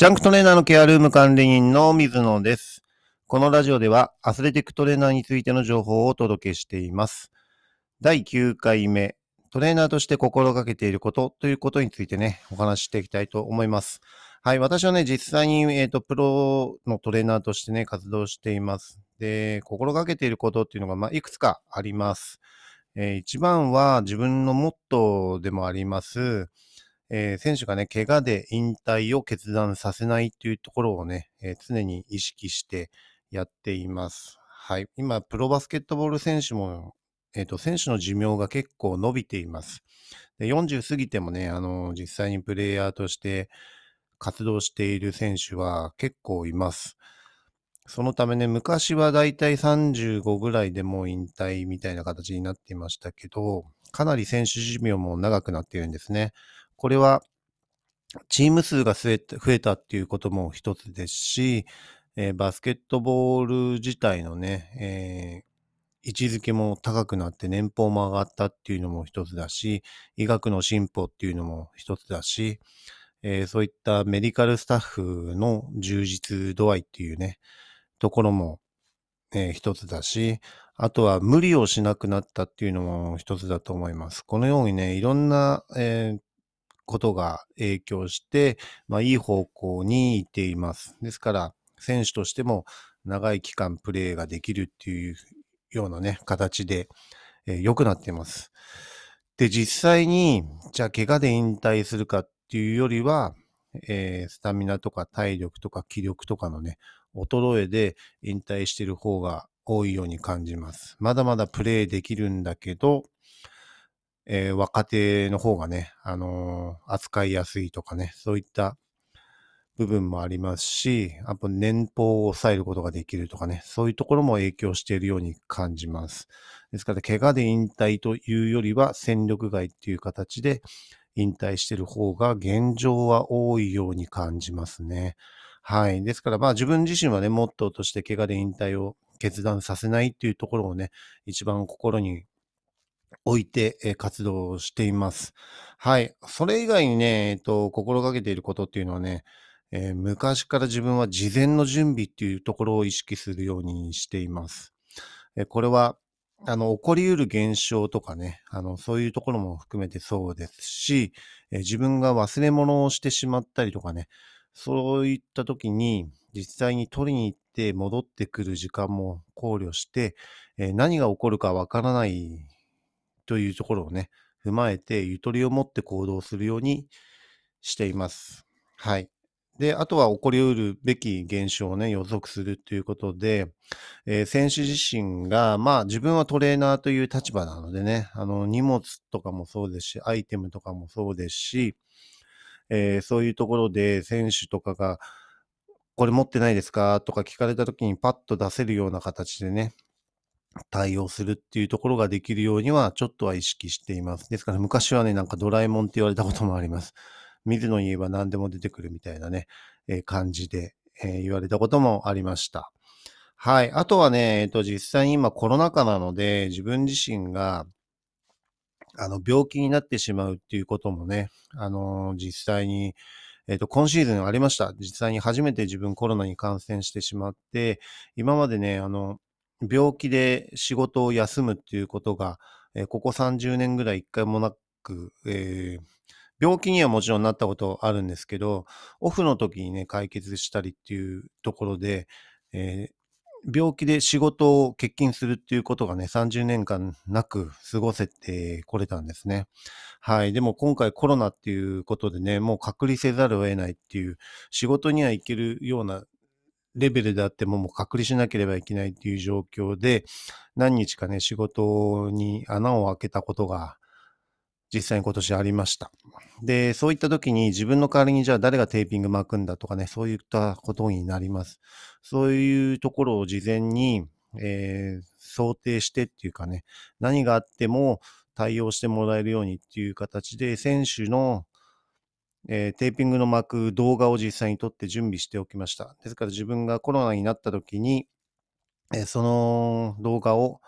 ジャンクトレーナーのケアルーム管理人の水野です。このラジオではアスレティックトレーナーについての情報をお届けしています。第9回目、トレーナーとして心がけていることということについてね、お話ししていきたいと思います。はい、私はね、実際に、えっ、と、プロのトレーナーとしてね、活動しています。で、心がけていることっていうのが、まあ、いくつかあります。えー一番は自分のモットーでもあります、えー選手がね、怪我で引退を決断させないっていうところをね、えー常に意識してやっています。はい。今、プロバスケットボール選手も、えっ、と、選手の寿命が結構伸びています。で40過ぎてもね、あの、実際にプレイヤーとして活動している選手は結構います。そのためね、昔はだいたい35ぐらいでもう引退みたいな形になっていましたけど、かなり選手寿命も長くなっているんですね。これは、チーム数が増えた増えたっていうことも一つですし、えーバスケットボール自体のね、えー位置づけも高くなって年俸も上がったっていうのも一つだし、医学の進歩っていうのも一つだし、えーそういったメディカルスタッフの充実度合いっていうね、ところも、えー一つだし、あとは無理をしなくなったっていうのも一つだと思います。このようにね、いろんな、えーことが影響して、まあ、いい方向に行っています。ですから、選手としても長い期間プレーができるっていうようなね、形で、えー良くなっています。で、実際に、じゃあ怪我で引退するかっていうよりは、えースタミナとか体力とか気力とかのね、衰えで引退してる方が多いように感じます。まだまだプレーできるんだけど、えー若手の方がね、あのー扱いやすいとかね、そういった部分もありますし、あと年俸を抑えることができるとかね、そういうところも影響しているように感じます。ですから、怪我で引退というよりは戦力外っていう形で引退している方が現状は多いように感じますね。はい。ですから、まあ自分自身はね、モットーとして怪我で引退を決断させないっていうところをね、一番心に置いて、え活動しています。はい。それ以外にね、えっと、心がけていることっていうのはね、えー昔から自分は事前の準備っていうところを意識するようにしています。えーこれは、あの、起こり得る現象とかね、あの、そういうところも含めてそうですし、えー自分が忘れ物をしてしまったりとかね、そういった時に実際に取りに行って戻ってくる時間も考慮して、えー何が起こるかわからないというところをね、踏まえて、ゆとりを持って行動するようにしています。はい。で、あとは起こり得るべき現象をね、予測するということで、えー選手自身が、まあ自分はトレーナーという立場なのでね、あの荷物とかもそうですし、アイテムとかもそうですし、えーそういうところで選手とかが、これ持ってないですか？とか聞かれた時にパッと出せるような形でね、対応するっていうところができるようにはちょっとは意識しています。ですから昔はね、なんかドラえもんって言われたこともあります。水の言えば何でも出てくるみたいなね、えー感じで、えー言われたこともありました。はい。あとはね、えっと、実際に今コロナ禍なので、自分自身が、あの、病気になってしまうっていうこともね、あの実際に、えっと、今シーズンありました。実際に初めて自分コロナに感染してしまって、今までね、あの、病気で仕事を休むっていうことが、えーここ30年ぐらい一回もなく、えー病気にはもちろんなったことあるんですけど、オフの時にね、解決したりっていうところで、えー病気で仕事を欠勤するっていうことがね、30年間なく過ごせてこれたんですね。はい。でも今回コロナっていうことでね、もう隔離せざるを得ないっていう、仕事には行けるようなレベルであってももう隔離しなければいけないっていう状況で、何日かね、仕事に穴を開けたことが実際に今年ありました。で、そういった時に自分の代わりにじゃあ誰がテーピング巻くんだとかね、そういったことになります。そういうところを事前に、えー想定してっていうかね、何があっても対応してもらえるようにっていう形で、選手の、えーテーピングの巻く動画を実際に撮って準備しておきました。ですから自分がコロナになった時に、えーその動画を、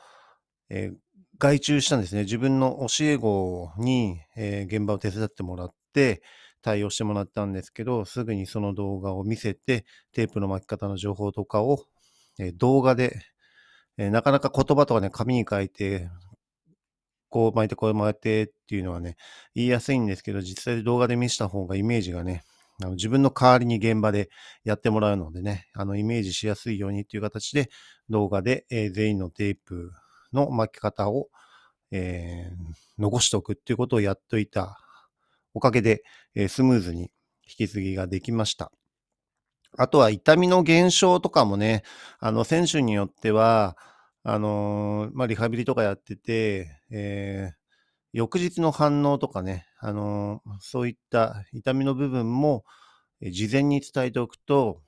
えー外注したんですね。自分の教え子に、え現場を手伝ってもらって、対応してもらったんですけど、すぐにその動画を見せて、テープの巻き方の情報とかを、え動画で、えなかなか言葉とかね、紙に書いて、こう巻いてこう巻いてっていうのはね、言いやすいんですけど、実際動画で見せた方がイメージがね、あの自分の代わりに現場でやってもらうのでね、あのイメージしやすいようにっていう形で動画で、えー全員のテープの巻き方を、えー残しておくっていうことをやっといたおかげで、えースムーズに引き継ぎができました。あとは痛みの減少とかもね、あの選手によっては、あのーまあ、リハビリとかやってて、えー翌日の反応とかね、あのーそういった痛みの部分も、えー事前に伝えておくと、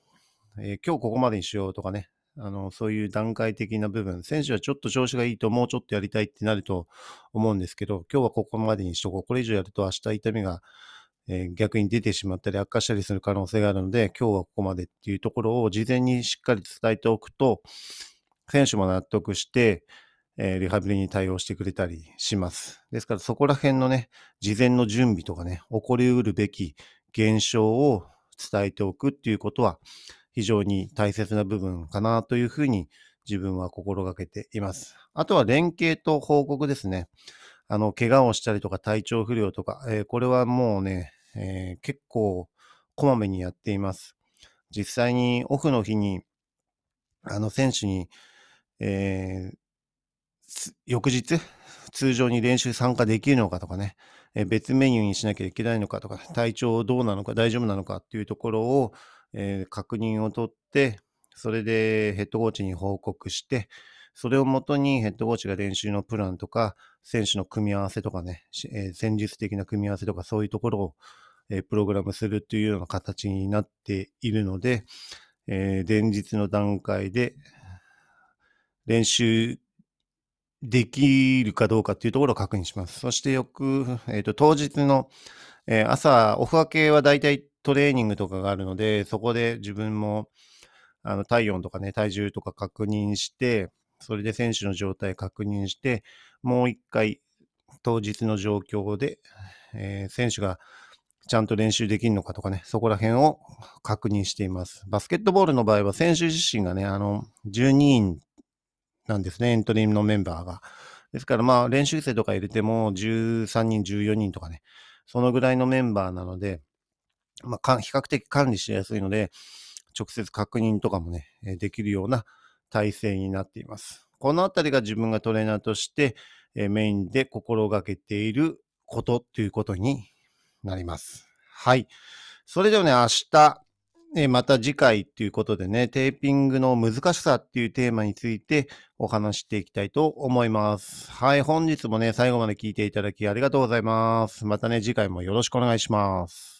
えー今日ここまでにしようとかね、あのそういう段階的な部分、選手はちょっと調子がいいともうちょっとやりたいってなると思うんですけど、今日はここまでにしとこう。これ以上やると明日痛みが、えー逆に出てしまったり悪化したりする可能性があるので、今日はここまでっていうところを事前にしっかり伝えておくと、選手も納得して、えーリハビリに対応してくれたりします。ですからそこら辺のね、事前の準備とかね、起こりうるべき現象を伝えておくっていうことは非常に大切な部分かなというふうに自分は心がけています。あとは連携と報告ですね。あの、怪我をしたりとか体調不良とか、えーこれはもうね、えー結構こまめにやっています。実際にオフの日に、あの、選手に、えー翌日、通常に練習参加できるのかとかね、え別メニューにしなきゃいけないのかとか、体調どうなのか、大丈夫なのかっていうところを、え確認を取って、それでヘッドコーチに報告して、それをもとにヘッドコーチが練習のプランとか、選手の組み合わせとかね、え戦術的な組み合わせとか、そういうところを、えプログラムするというような形になっているので、えー前日の段階で練習できるかどうかっていうところを確認します。そして翌、えーと当日の、えー朝、オフ明けは大体トレーニングとかがあるので、そこで自分もあの体温とかね、体重とか確認して、それで選手の状態確認して、もう一回当日の状況で、えー選手がちゃんと練習できるのかとかね、そこら辺を確認しています。バスケットボールの場合は選手自身がね、あの、12人なんですね、エントリーのメンバーが。ですからまあ練習生とか入れても13人、14人とかね、そのぐらいのメンバーなので、まあ比較的管理しやすいので、直接確認とかもね、できるような体制になっています。このあたりが自分がトレーナーとして、メインで心がけていることということになります。はい。それではね、明日、えまた次回ということでね、テーピングの難しさっていうテーマについてお話していきたいと思います。はい。本日もね、最後まで聞いていただきありがとうございます。またね、次回もよろしくお願いします。